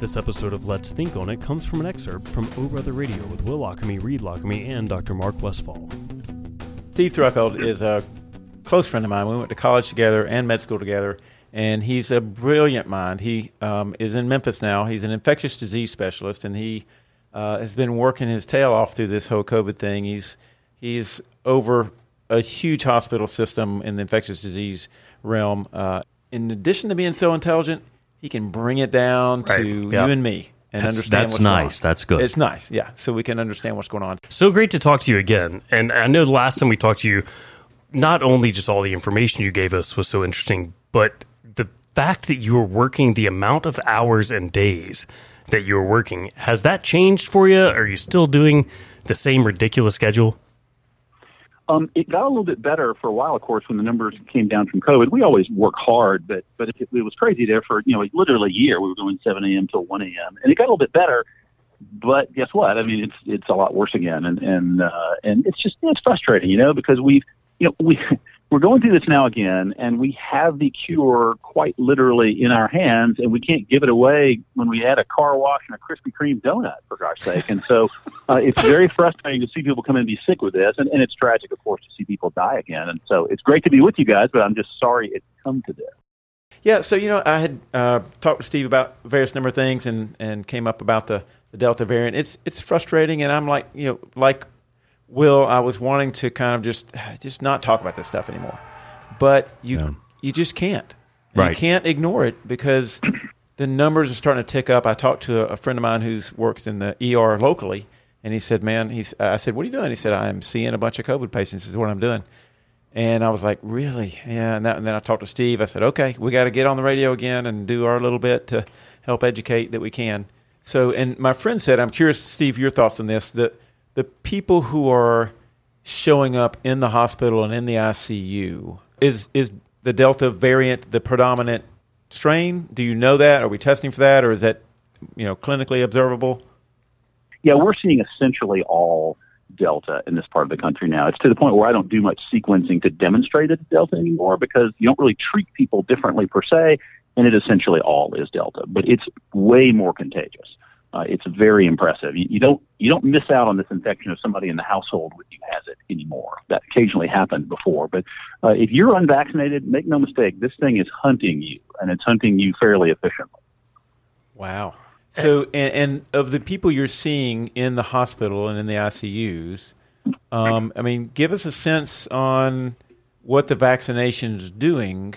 This episode of Let's Think on It comes from an excerpt from O Brother Radio with Will Lockamy, Reed Lockamy, and Dr. Mark Westfall. Steve Threlkeld is a close friend of mine. We went to college together and med school together, and he's a brilliant mind. He um, is in Memphis now. He's an infectious disease specialist, and he uh, has been working his tail off through this whole COVID thing. He's he's over a huge hospital system in the infectious disease realm. Uh, in addition to being so intelligent, he can bring it down Right. to Yep. you and me and That's- understand that's what's going nice. on. That's good. It's nice, yeah. So we can understand what's going on. So great to talk to you again. And I know the last time we talked to you, not only just all the information you gave us was so interesting, but the fact that you were working the amount of hours and days that you were working, has that changed for you? Are you still doing the same ridiculous schedule? Um, it got a little bit better for a while, of course, when the numbers came down from COVID. We always work hard, but but it, it was crazy there for you know literally a year. We were going 7 a.m. till 1 a.m. and it got a little bit better. But guess what? I mean, it's it's a lot worse again, and and uh, and it's just it's frustrating, you know, because we've you know we we're going through this now again, and we have the cure quite literally in our hands, and we can't give it away when we had a car wash and a Krispy Kreme donut, for God's sake. And so uh, it's very frustrating to see people come in and be sick with this, and, and it's tragic, of course, to see people die again. And so it's great to be with you guys, but I'm just sorry it's come to this. Yeah, so you know, I had uh, talked with Steve about various number of things, and, and came up about the, the Delta variant. It's it's frustrating, and I'm like, you know, like Will, I was wanting to kind of just just not talk about this stuff anymore, but you Yeah. you just can't. You can't ignore it because the numbers are starting to tick up. I talked to a, friend of mine who's works in the ER locally, and he said, "Man, he's." I said, "What are you doing?" He said, "I'm seeing a bunch of COVID patients. This is what I'm doing." And I was like, really? Yeah. And, that, and then I talked to Steve. I said, okay, we got to get on the radio again and do our little bit to help educate that we can. So, and my friend said, I'm curious, Steve, your thoughts on this. The, the people who are showing up in the hospital and in the ICU, is, is the Delta variant the predominant strain? Do you know that? Are we testing for that? Or is that, you know, clinically observable? Yeah, we're seeing essentially all Delta in this part of the country now. It's to the point where I don't do much sequencing to demonstrate it's Delta anymore because you don't really treat people differently per se, and it essentially all is Delta. But it's way more contagious. Uh, it's very impressive. You, you don't you don't miss out on this infection if somebody in the household with you has it anymore. That occasionally happened before, but uh, if you're unvaccinated, make no mistake, this thing is hunting you, and it's hunting you fairly efficiently. Wow. So, and, and of the people you're seeing in the hospital and in the ICUs, um, I mean, give us a sense on what the vaccination's doing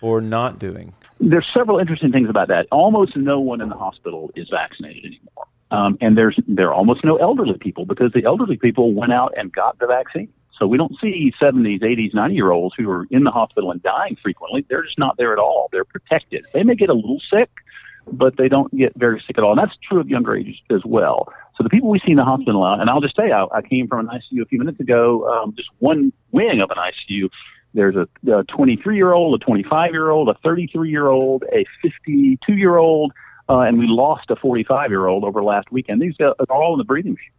or not doing. There's several interesting things about that. Almost no one in the hospital is vaccinated anymore, um, and there's there are almost no elderly people because the elderly people went out and got the vaccine. So we don't see 70s, 80s, 90 year olds who are in the hospital and dying frequently. They're just not there at all. They're protected. They may get a little sick, but they don't get very sick at all. And that's true of younger ages as well. So the people we see in the hospital and I'll just say, I, I came from an ICU a few minutes ago, um, just one wing of an ICU. There's a 23 year old, a 25 year old, a 33 year old, a 52 year old, uh, and we lost a 45 year old over last weekend. These are all in the breathing machine.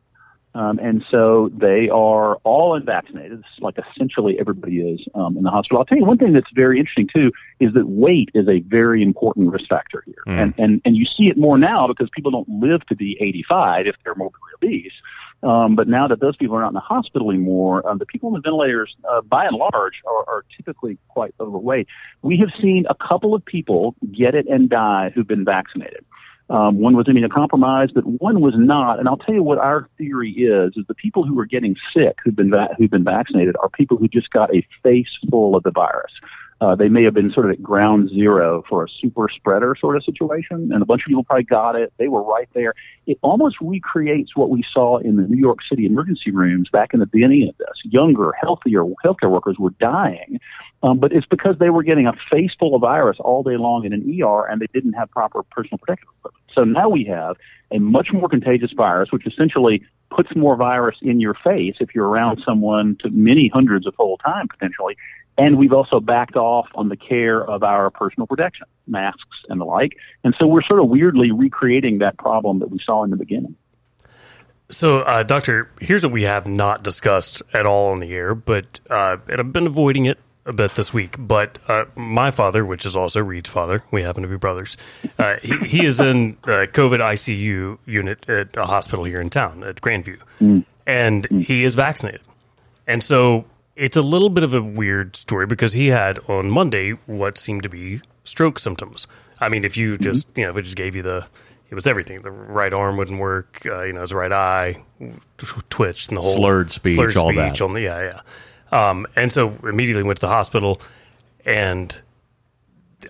Um, and so they are all unvaccinated, It's like essentially everybody is um, in the hospital. I'll tell you one thing that's very interesting too is that weight is a very important risk factor here, and and and you see it more now because people don't live to be 85 if they're morbidly obese. Um, but now that those people are not in the hospital anymore, um, the people on the ventilators, uh, by and large, are, are typically quite overweight. We have seen a couple of people get it and die who've been vaccinated. Um, one was immunocompromised, but one was not. And I'll tell you what our theory is: is the people who are getting sick who've been va- who've been vaccinated are people who just got a face full of the virus. Uh, they may have been sort of at ground zero for a super spreader sort of situation, and a bunch of people probably got it. They were right there. It almost recreates what we saw in the New York City emergency rooms back in the beginning of this. Younger, healthier healthcare workers were dying, um, but it's because they were getting a face full of virus all day long in an ER, and they didn't have proper personal protective equipment. So now we have a much more contagious virus, which essentially puts more virus in your face if you're around someone to many hundreds of fold time potentially. And we've also backed off on the care of our personal protection, masks and the like. And so we're sort of weirdly recreating that problem that we saw in the beginning. So, uh, Doctor, here's what we have not discussed at all on the air, but uh, and I've been avoiding it a bit this week, but uh, my father, which is also Reed's father, we happen to be brothers, uh, he, he is in a COVID ICU unit at a hospital here in town at Grandview, and he is vaccinated. And so it's a little bit of a weird story because he had on Monday what seemed to be stroke symptoms. I mean, if you just, you know, if it just gave you the, it was everything. The right arm wouldn't work, uh, you know, his right eye twitched and the whole Slurred speech, slurred all speech that. on the, yeah, yeah. Um, and so immediately went to the hospital and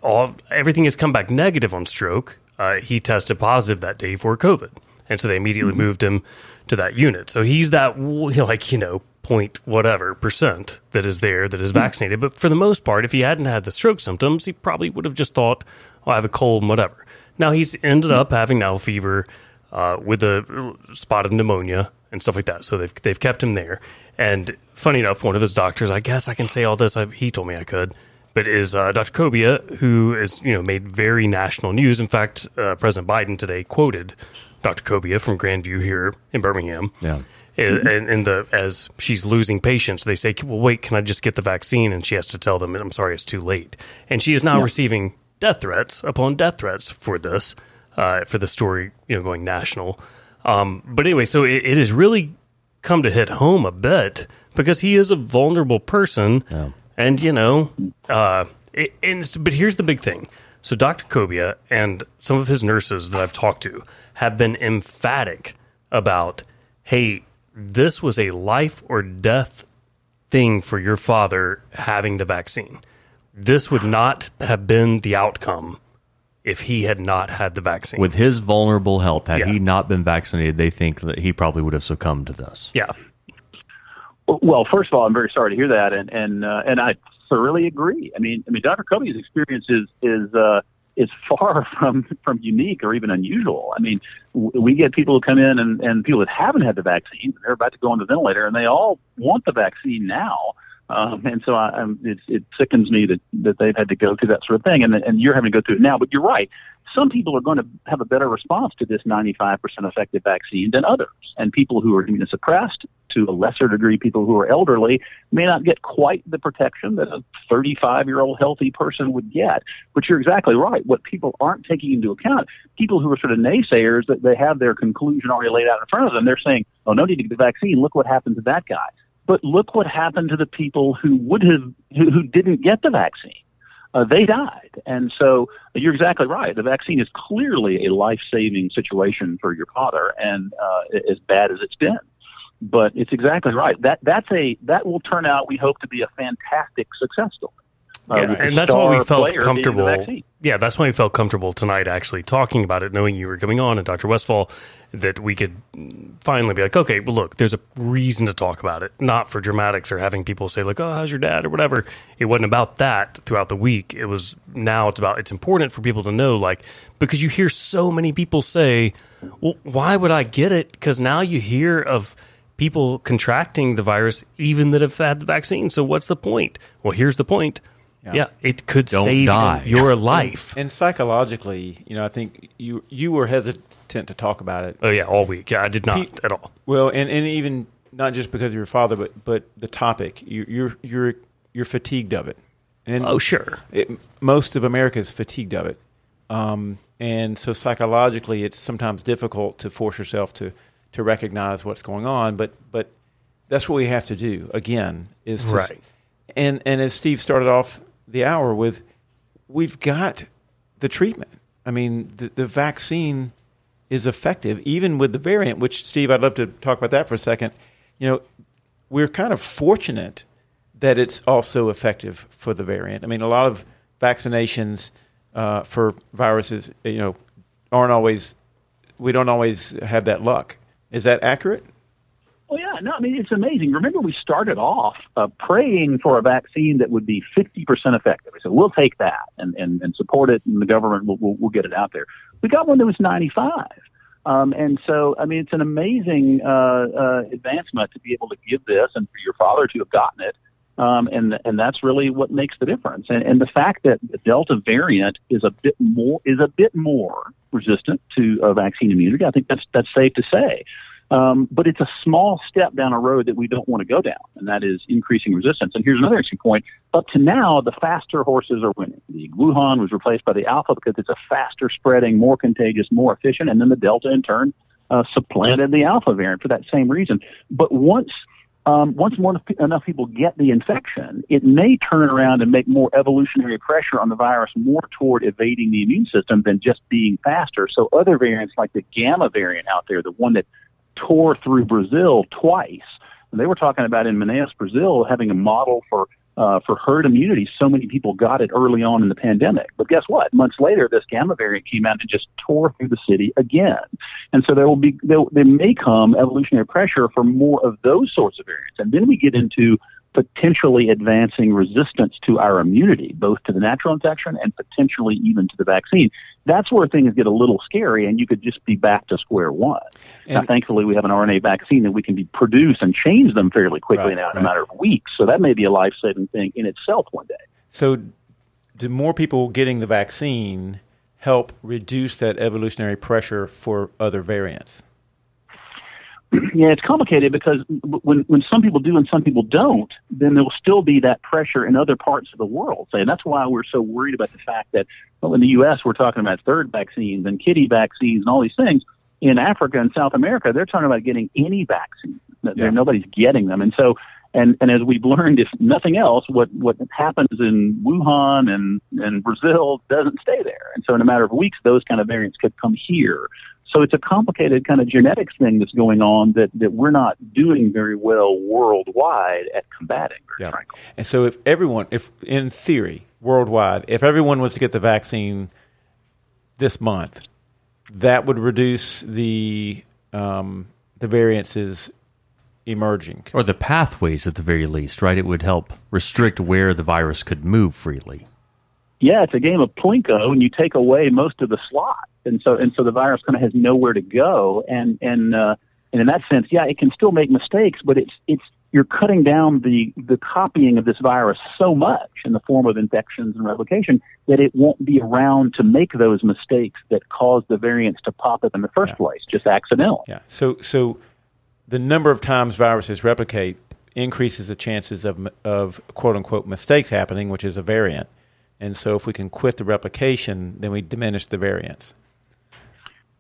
all everything has come back negative on stroke. Uh, he tested positive that day for COVID, and so they immediately moved him to that unit. So he's that like you know point whatever percent that is there that is vaccinated. But for the most part, if he hadn't had the stroke symptoms, he probably would have just thought, "Oh, I have a cold and whatever." Now he's ended up having now fever uh, with a spot of pneumonia and stuff like that. So they've they've kept him there. And funny enough, one of his doctors, I guess I can say all this. I, he told me I could, but is uh, Dr. Cobia, who is you know made very national news. In fact, uh, President Biden today quoted Dr. Cobia from Grandview here in Birmingham. Yeah. And, and in the as she's losing patients, they say, "Well, wait, can I just get the vaccine?" And she has to tell them, "I'm sorry, it's too late." And she is now receiving death threats upon death threats for this, uh, for the story, you know, going national. Um, but anyway, so it, it has really come to hit home a bit because he is a vulnerable person, and you know, uh, it, and but here's the big thing. So Dr. Cobia and some of his nurses that I've talked to have been emphatic about, hey, this was a life or death thing for your father having the vaccine. This would not have been the outcome if he had not had the vaccine. With his vulnerable health, had Yeah. he not been vaccinated, they think that he probably would have succumbed to this. yeah, Well, first of all, I'm very sorry to hear that, and and uh, and I thoroughly agree. I mean, I mean, Dr. Kobe's experience is is uh, is far from from unique or even unusual. I mean, w- we get people who come in and and people that haven't had the vaccine, they're about to go on the ventilator, and they all want the vaccine now. Um, and so I, I'm, it, it sickens me that, that they've had to go through that sort of thing, and, and you're having to go through it now. But you're right. Some people are going to have a better response to this 95% effective vaccine than others. And people who are immunosuppressed, to a lesser degree, people who are elderly, may not get quite the protection that a 35 year old healthy person would get. But you're exactly right. What people aren't taking into account, people who are sort of naysayers, that they have their conclusion already laid out in front of them, they're saying, oh, no need to get the vaccine. Look what happened to that guy. But look what happened to the people who would have, who, who didn't get the vaccine. Uh, they died. And so you're exactly right. The vaccine is clearly a life saving situation for your father, and uh, as bad as it's been. But it's exactly right. That that's a that will turn out. We hope to be a fantastic success story. Uh, yeah, and that's why we felt player being the comfortable. Yeah, that's why we felt comfortable tonight actually talking about it, knowing you were coming on and Dr. Westfall, that we could finally be like, okay, well, look, there's a reason to talk about it, not for dramatics or having people say like, oh, how's your dad or whatever. It wasn't about that throughout the week. It was now it's about it's important for people to know like because you hear so many people say, well, why would I get it? Because now you hear of people contracting the virus even that have had the vaccine. So what's the point? Well, here's the point. Yeah, it could Don't save die. your life. And psychologically, you know, I think you you were hesitant to talk about it. Oh yeah, all week. Yeah, I did not Pete- at all. Well, and, and even not just because of your father, but but the topic. You, you're you're you're fatigued of it. And Oh sure. it, most of America is fatigued of it, um, and so psychologically, it's sometimes difficult to force yourself to to recognize what's going on. But but that's what we have to do. Again, is to, Right. And and as Steve started off the hour with, we've got the treatment. I mean, the, the vaccine is effective, even with the variant. Which Steve, I'd love to talk about that for a second. You know, we're kind of fortunate that it's also effective for the variant. I mean, a lot of vaccinations uh, for viruses, you know, aren't always. We don't always have that luck. Is that accurate? Well, yeah, no, I mean, it's amazing. Remember, we started off uh, praying for a vaccine that would be 50% effective. We said, we'll take that and, and, and support it, and the government will, will, will get it out there. We got one that was 95. Um, and so, I mean, it's an amazing uh, uh, advancement to be able to give this and for your father to have gotten it. Um, and and that's really what makes the difference. And, and the fact that the Delta variant is a bit more is a bit more resistant to uh, vaccine immunity, I think that's that's safe to say. Um, but it's a small step down a road that we don't want to go down, and that is increasing resistance. And here's another interesting point. Up to now, the faster horses are winning. The Wuhan was replaced by the Alpha because it's a faster spreading, more contagious, more efficient, and then the Delta in turn uh, supplanted the Alpha variant for that same reason. But once um, once more enough people get the infection, it may turn around and make more evolutionary pressure on the virus more toward evading the immune system than just being faster. So other variants like the Gamma variant out there, the one that tore through Brazil twice, they were talking about in Manaus, Brazil, having a model for uh, for herd immunity. So many people got it early on in the pandemic. But guess what? Months later, this gamma variant came out and just tore through the city again. And so there will be there, there may come evolutionary pressure for more of those sorts of variants. And then we get into potentially advancing resistance to our immunity, both to the natural infection and potentially even to the vaccine. That's where things get a little scary, and you could just be back to square one. And now, thankfully, we have an RNA vaccine that we can be produce and change them fairly quickly right, now in right. a matter of weeks. So that may be a life saving thing in itself one day. So, do more people getting the vaccine help reduce that evolutionary pressure for other variants? yeah, it's complicated because when when some people do and some people don't, then there will still be that pressure in other parts of the world. and that's why we're so worried about the fact that well, in the U.S. we're talking about third vaccines and kitty vaccines and all these things. In Africa and South America, they're talking about getting any vaccine. Yeah. Nobody's getting them, and so and and as we've learned, if nothing else, what what happens in Wuhan and and Brazil doesn't stay there. And so in a matter of weeks, those kind of variants could come here. So it's a complicated kind of genetics thing that's going on that, that we're not doing very well worldwide at combating, yeah. frankly. And so if everyone, if in theory, worldwide, if everyone was to get the vaccine this month, that would reduce the um, the variances emerging. Or the pathways at the very least, right? It would help restrict where the virus could move freely. Yeah, it's a game of plinko, and you take away most of the slot and so and so the virus kind of has nowhere to go, and and uh, and in that sense, yeah, it can still make mistakes, but it's it's you're cutting down the the copying of this virus so much in the form of infections and replication that it won't be around to make those mistakes that cause the variants to pop up in the first yeah. place, just accidental. Yeah. So so the number of times viruses replicate increases the chances of of quote unquote mistakes happening, which is a variant. And so if we can quit the replication, then we diminish the variants.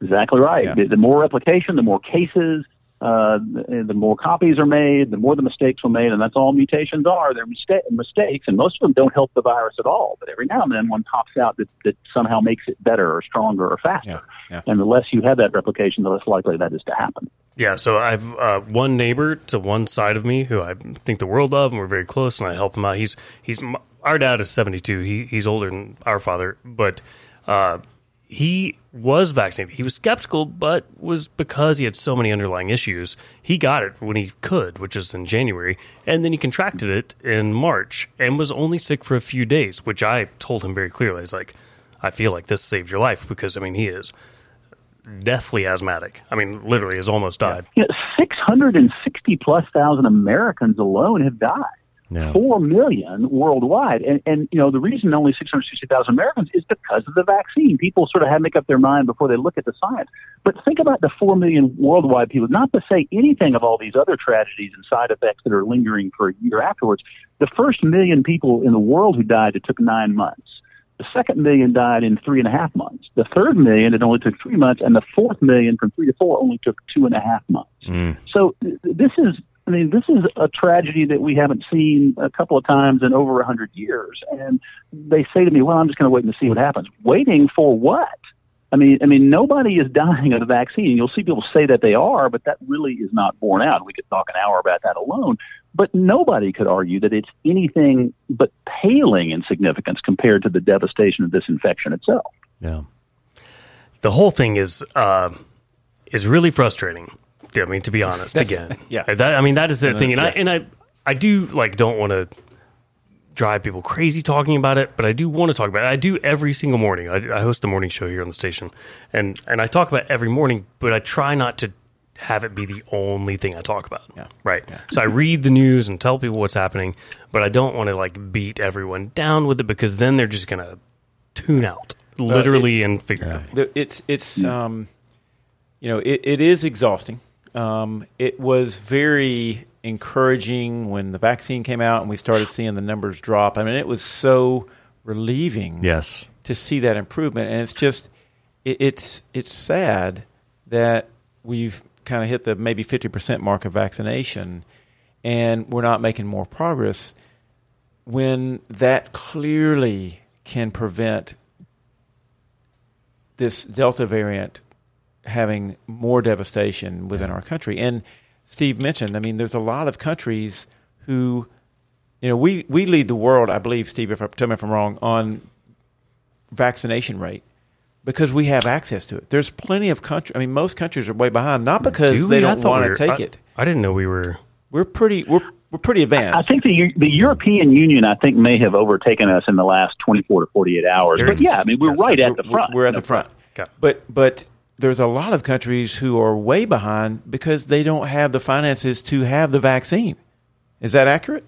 Exactly right. Yeah. The, the, more replication, the more cases, uh, the, the, more copies are made, the more the mistakes are made, and that's all mutations are. They're mista- mistakes, and most of them don't help the virus at all. But every now and then one pops out that, that somehow makes it better or stronger or faster. Yeah. Yeah. And the less you have that replication, the less likely that is to happen. Yeah, so I've uh, one neighbor to one side of me who I think the world of, and we're very close, and I help him out. He's he's our dad is seventy two. He he's older than our father, but uh, he was vaccinated. He was skeptical, but was because he had so many underlying issues. He got it when he could, which is in January, and then he contracted it in March and was only sick for a few days. Which I told him very clearly. I was like, I feel like this saved your life because I mean he is deathly asthmatic. I mean, literally has almost died. Yeah, hundred and sixty plus thousand Americans alone have died. Four million worldwide, and and you know the reason only six hundred sixty thousand Americans is because of the vaccine. People sort of have to make up their mind before they look at the science. But think about the four million worldwide people. Not to say anything of all these other tragedies and side effects that are lingering for a year afterwards. The first million people in the world who died, it took nine months. The second million died in three and a half months. The third million, it only took three months, and the fourth million from three to four only took two and a half months. Mm. So this is I mean, this is a tragedy that we haven't seen a couple of times in over a hundred years. And they say to me, "Well, I'm just going to wait and see what happens." Waiting for what? I mean, I mean, nobody is dying of the vaccine. You'll see people say that they are, but that really is not borne out. We could talk an hour about that alone. But nobody could argue that it's anything but paling in significance compared to the devastation of this infection itself. Yeah. The whole thing is uh, is really frustrating I mean, to be honest, That's, again, yeah. That, I mean, that is the thing, and. I and I I do like don't want to drive people crazy talking about it, but I do want to talk about it. I do every single morning. I, I host the morning show here on the station, and and I talk about every morning, but I try not to have it be the only thing I talk about. Yeah. Right. So I read the news and tell people what's happening, but I don't want to like beat everyone down with it because then they're just gonna tune out literally it, and figure out. It's it's um, you know, it, it is exhausting Um, it was very encouraging when the vaccine came out and we started seeing the numbers drop. I mean, it was so relieving Yes. to see that improvement. And it's just, it, it's it's sad that we've kind of hit the maybe fifty percent mark of vaccination, and we're not making more progress. When that clearly can prevent this Delta variant having more devastation within our country. And Steve mentioned, I mean, there's a lot of countries who, you know, we, we lead the world, I believe, Steve, if I tell me if I'm wrong, on vaccination rate because we have access to it. There's plenty of countries. I mean, most countries are way behind, not because Do they we? I don't thought want we to were- take I- it. I didn't know we were. We're pretty we're we're pretty advanced. I think the the European Union, I think, may have overtaken us in the last 24 to 48 hours. There But is- yeah, I mean, we're yes, right we're, at the front. We're at No the front. Okay. But but there's a lot of countries who are way behind because they don't have the finances to have the vaccine. Is that accurate?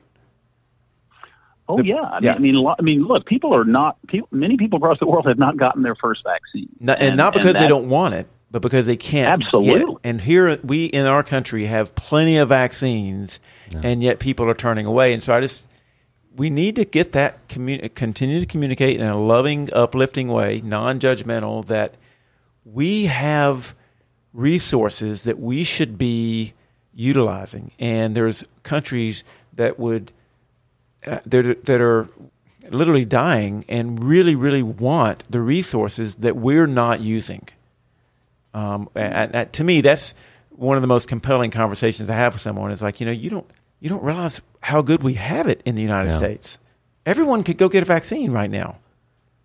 Oh The- yeah, I mean, yeah. I mean, a lot, I mean, look, people are not. People, many people across the world have not gotten their first vaccine, No- and, not because they that- don't want it, but because they can't. get it. Absolutely. And here we in our country have plenty of vaccines, and yet people are turning away. And so I just we need to get that commu- continue to communicate in a loving, uplifting way, non-judgmental. That we have resources that we should be utilizing, and there's countries that would uh, that that are literally dying and really, really want the resources that we're not using. Um, and, and to me, that's one of the most compelling conversations I have with someone. Is like, you know, you don't you don't realize how good we have it in the United Yeah. States. Everyone could go get a vaccine right now,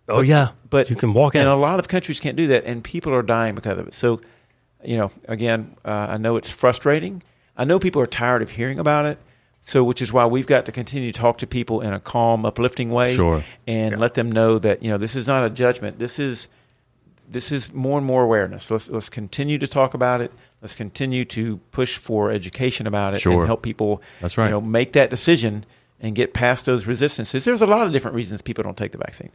Oh yeah, but you can walk in. and a lot of countries can't do that, and people are dying because of it. So, you know, again, uh, I know it's frustrating. I know people are tired of hearing about it. So, which is why we've got to continue to talk to people in a calm, uplifting way, Sure. and let them know that you know this is not a judgment. This is this is more and more awareness. Let's let's continue to talk about it. Let's continue to push for education about it Sure. and help people. That's right. You know, make that decision and get past those resistances. There's a lot of different reasons people don't take the vaccine.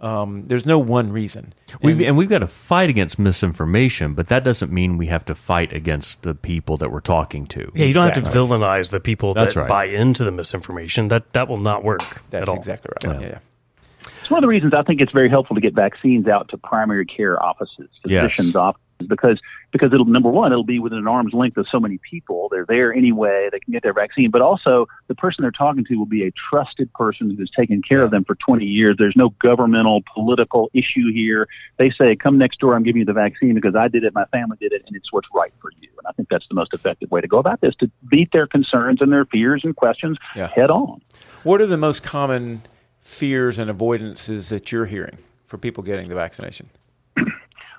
Um, there's no one reason. We've, And- and we've got to fight against misinformation, but that doesn't mean we have to fight against the people that we're talking to. yeah, you don't have to villainize the people That's that right. buy into the misinformation. That that will not work That's at all. exactly right. Yeah. Yeah. It's one of the reasons I think it's very helpful to get vaccines out to primary care offices, Yes. physicians' offices, because because it'll number one, it'll be within an arm's length of so many people. They're there anyway; they can get their vaccine. But also, the person they're talking to will be a trusted person who's taken care of them for 20 years. There's no governmental, political issue here. They say, "Come next door. I'm giving you the vaccine because I did it, my family did it, and it's what's right for you." And I think that's the most effective way to go about this: to beat their concerns and their fears and questions Yeah. head on. What are the most common fears and avoidances that you're hearing for people getting the vaccination?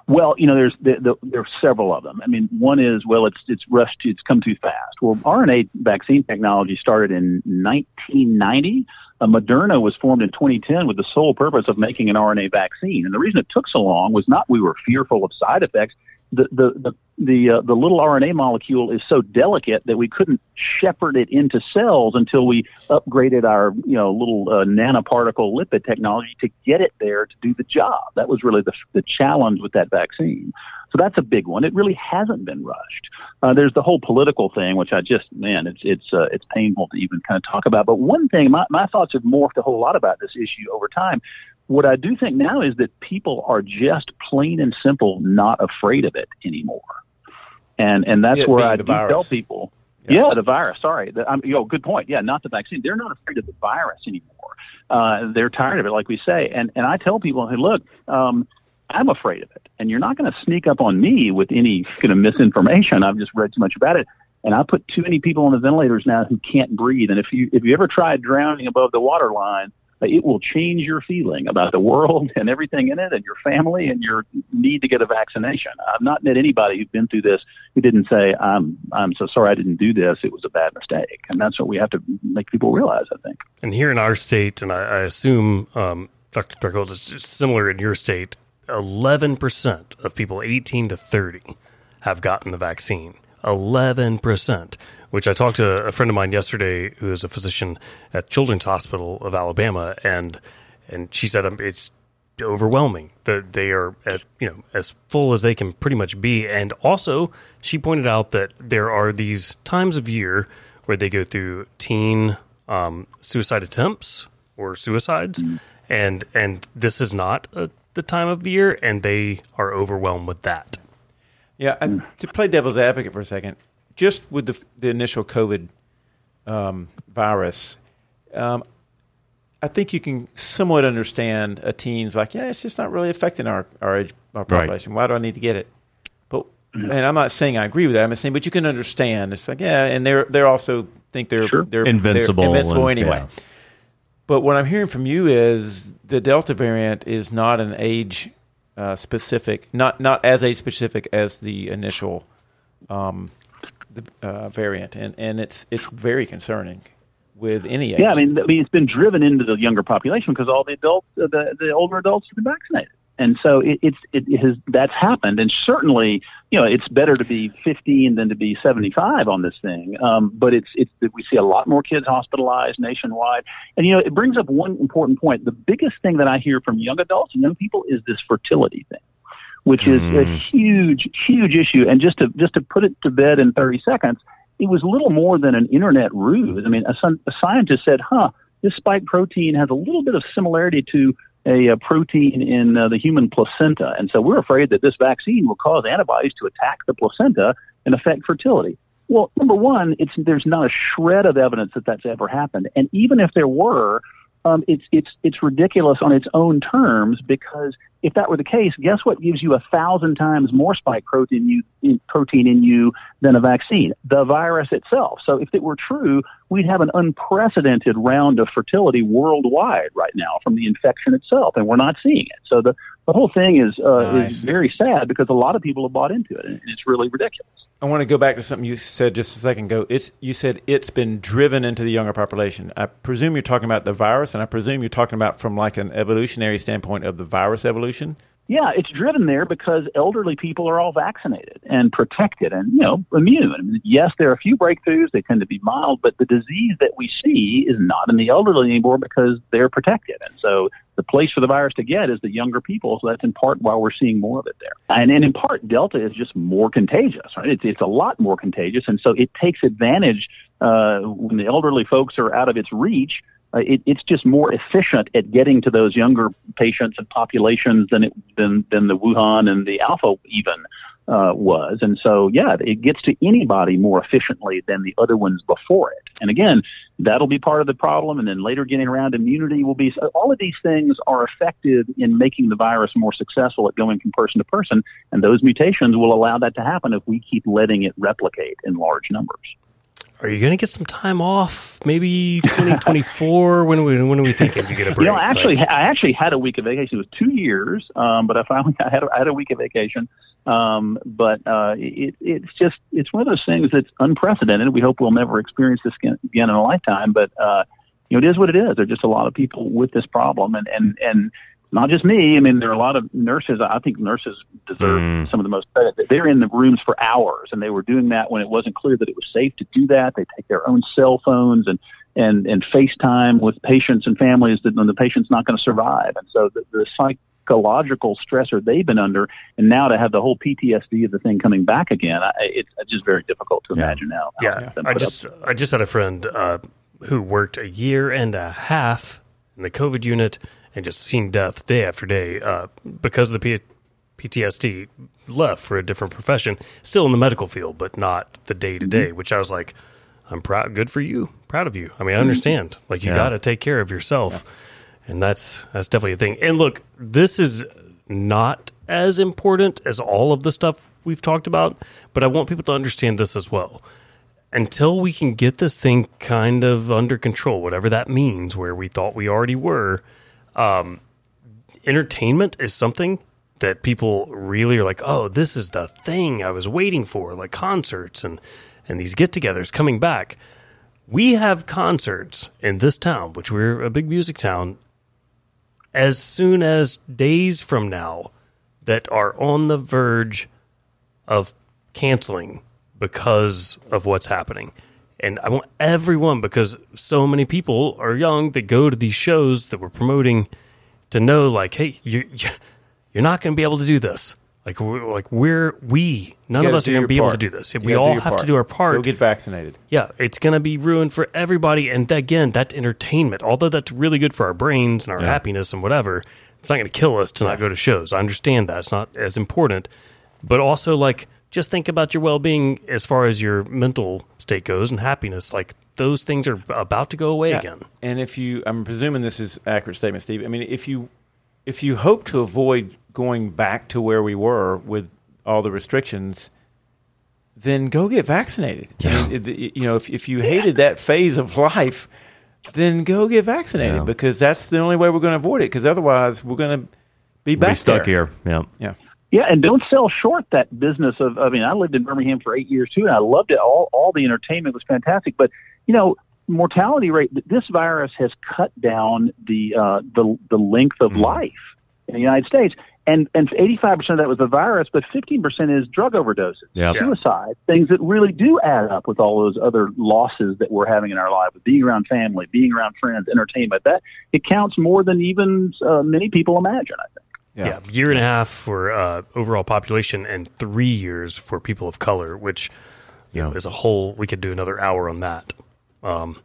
Well, you know, there's the, the, there are several of them. I mean, one is well, it's it's rushed, it's come too fast. Well, RNA vaccine technology started in 1990. Uh, Moderna was formed in 2010 with the sole purpose of making an RNA vaccine, and the reason it took so long was not we were fearful of side effects. The the the the, uh, the little RNA molecule is so delicate that we couldn't shepherd it into cells until we upgraded our you know little uh, nanoparticle lipid technology to get it there to do the job. That was really the the challenge with that vaccine. So that's a big one. It really hasn't been rushed. Uh, there's the whole political thing, which I just man, it's it's uh, it's painful to even kind of talk about. But one thing, my my thoughts have morphed a whole lot about this issue over time. What I do think now is that people are just plain and simple not afraid of it anymore, and and that's It where I do tell people. Yeah. Yeah. the virus. Sorry, the, you know, good point. Yeah, not the vaccine. They're not afraid of the virus anymore. Uh, they're tired of it, like we say. And and I tell people, hey, look, um, I'm afraid of it, and you're not going to sneak up on me with any kind of misinformation. I've just read too much about it, and I put too many people on the ventilators now who can't breathe. And if you if you ever tried drowning above the water line, uh, it will change your feeling about the world and everything in it, and your family, and your need to get a vaccination. I've not met anybody who's been through this who didn't say, "I'm I'm so sorry I didn't do this. It was a bad mistake." And that's what we have to make people realize. I think. And here in our state, and I, I assume, um, Dr. Darkold, it's it's similar in your state, 11% of people 18 to 30 have gotten the vaccine. 11%, which I talked to a friend of mine yesterday who is a physician at Children's Hospital of Alabama, and and she said um, it's overwhelming. That they are at you know as full as they can pretty much be. And also, she pointed out that there are these times of year where they go through teen um, suicide attempts or suicides, and and this is not a, the time of the year, and they are overwhelmed with that. Yeah, and to play devil's advocate for a second, just with the the initial COVID um, virus, um, I think you can somewhat understand a teen's like, yeah, it's just not really affecting our our age our population. Why do I need to get it? But and I'm not saying I agree with that. I'm saying, but you can understand. It's like, yeah, and they're they're also think they're Sure. they're Invincible they're invincible and- anyway. yeah. But what I'm hearing from you is the Delta variant is not an age uh, specific, not not as age specific as the initial um, the, uh, variant, and, and it's it's very concerning with any age. Yeah, I mean, I mean, it's been driven into the younger population because all the adults, uh, the the older adults, have been vaccinated, and so it, it's it has that's happened. And certainly, you know, it's better to be 15 than to be 75 on this thing. Um, but it's it's we see a lot more kids hospitalized nationwide, and you know, it brings up one important point. The biggest thing that I hear from young adults and young people is this fertility thing. Which is a huge, huge issue, and just to just to put it to bed in thirty seconds, it was little more than an internet ruse. I mean, a, a scientist said, "Huh, this spike protein has a little bit of similarity to a, uh protein in uh, the human placenta, and so we're afraid that this vaccine will cause antibodies to attack the placenta and affect fertility." Well, number one, it's there's not a shred of evidence that that's ever happened, and even if there were, um, it's it's it's ridiculous on its own terms because if that were the case, guess what gives you a thousand times more spike protein you in, protein in you than a vaccine? The virus itself. So if it were true, we'd have an unprecedented round of fertility worldwide right now from the infection itself, and we're not seeing it. So the the whole thing is uh, Nice. is very sad because a lot of people have bought into it, and it's really ridiculous. I want to go back to something you said just a second ago. It's you said it's been driven into the younger population. I presume you're talking about the virus, and I presume you're talking about from like an evolutionary standpoint of the virus evolution. Yeah, it's driven there because elderly people are all vaccinated and protected and, you know, immune. I mean, yes, there are a few breakthroughs. They tend to be mild, but the disease that we see is not in the elderly anymore because they're protected. And so the place for the virus to get is the younger people. So that's in part why we're seeing more of it there. And, and in part, Delta is just more contagious, right? It's, it's a lot more contagious. And so it takes advantage uh, when the elderly folks are out of its reach uh, it, it's just more efficient at getting to those younger patients and populations than it than than the Wuhan and the Alpha even uh, was. And so, yeah, it gets to anybody more efficiently than the other ones before it. And again, that'll be part of the problem. And then later, getting around immunity will be. All of these things are effective in making the virus more successful at going from person to person. And those mutations will allow that to happen if we keep letting it replicate in large numbers. Are you going to get some time off? Maybe 2024? when, we, when are we thinking you get a break? You know, actually, I actually had a week of vacation. It was two years, um, but I finally I had a, I had a week of vacation. Um, but uh, it, it's just it's one of those things that's unprecedented. We hope we'll never experience this again, in a lifetime. But uh, you know, it is what it is. There are just a lot of people with this problem, and and and not just me. I mean, there are a lot of nurses. I think nurses deserve Mm. some of the most credit. They're in the rooms for hours, and they were doing that when it wasn't clear that it was safe to do that. They take their own cell phones and and and FaceTime with patients and families that the patient's not going to survive. And so the, the psychological stressor they've been under, and now to have the whole PTSD of the thing coming back again, I, it's just very difficult to Yeah. imagine now. how yeah, I put up just I just had a friend uh, who worked a year and a half in the COVID unit and just seen death day after day uh, because of the P- PTSD. Left for a different profession, still in the medical field, but not the day to Mm-hmm. day. Which I was like, I'm proud. Good for you. Proud of you. I mean, I understand. Like you Yeah. got to take care of yourself, and that's that's definitely a thing. And look, this is not as important as all of the stuff we've talked about, but I want people to understand this as well until we can get this thing kind of under control, whatever that means, where we thought we already were, um, entertainment is something that people really are like, oh, this is the thing I was waiting for, like concerts and, and these get togethers coming back. We have concerts in this town, which we're a big music town, as soon as days from now that are on the verge of canceling because of what's happening. And I want everyone, because so many people are young that go to these shows that we're promoting, to know like, hey, you you're not going to be able to do this. Like we're, like we're we none of us are going to be able to do this. If we all have to do our part. Go get vaccinated. Yeah, it's going to be ruined for everybody. And again, that's entertainment. Although that's really good for our brains and our Yeah. happiness and whatever, it's not going to kill us to not go to shows. I understand that. It's not as important. But also, like, just think about your well being as far as your mental state goes and happiness. Like, those things are about to go away Yeah. again. And if you, I'm presuming this is accurate statement, Steve. I mean, if you if you hope to avoid going back to where we were with all the restrictions, then go get vaccinated. I mean, it- you know, if if you hated that phase of life, then go get vaccinated Yeah. because that's the only way we're going to avoid it. Because otherwise, we're going to be back Be stuck there. here. Yeah. Yeah. Yeah, and don't sell short that business of. I mean, I lived in Birmingham for eight years too, and I loved it. All all the entertainment was fantastic, but you know, mortality rate. This virus has cut down the uh, the the length of life in the United States, and and eighty five percent of that was the virus, but fifteen percent is drug overdoses, Yeah. suicide, things that really do add up with all those other losses that we're having in our life, with being around family, being around friends, entertainment. That it counts more than even uh, many people imagine. I think. Yeah, year and a half for uh, overall population and three years for people of color, which you know Yeah. is a whole. We could do another hour on that. Um,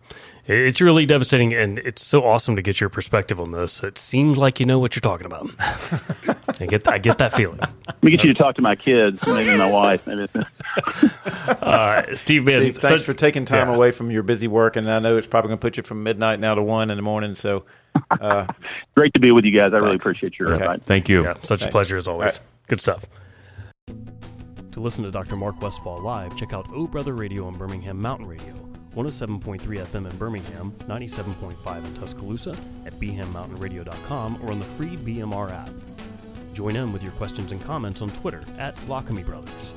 it's really devastating, and it's so awesome to get your perspective on this. It seems like you know what you're talking about. I get, I get that feeling. Let me get you to talk to my kids, maybe my wife. Maybe. Uh, Steve, man, Steve, thanks such- for taking time yeah. away from your busy work, and I know it's probably going to put you from midnight now to one in the morning. So, uh, Great to be with you guys. I really appreciate your Okay. invite. Thank you. Yeah, such a pleasure as always. All right. Good stuff. To listen to Dr. Mark Westfall live, check out O Brother Radio on Birmingham Mountain Radio, 107.3 FM in Birmingham, 97.5 in Tuscaloosa, at bhammountainradio.com, or on the free BMR app. Join in with your questions and comments on Twitter at Lockamy Brothers.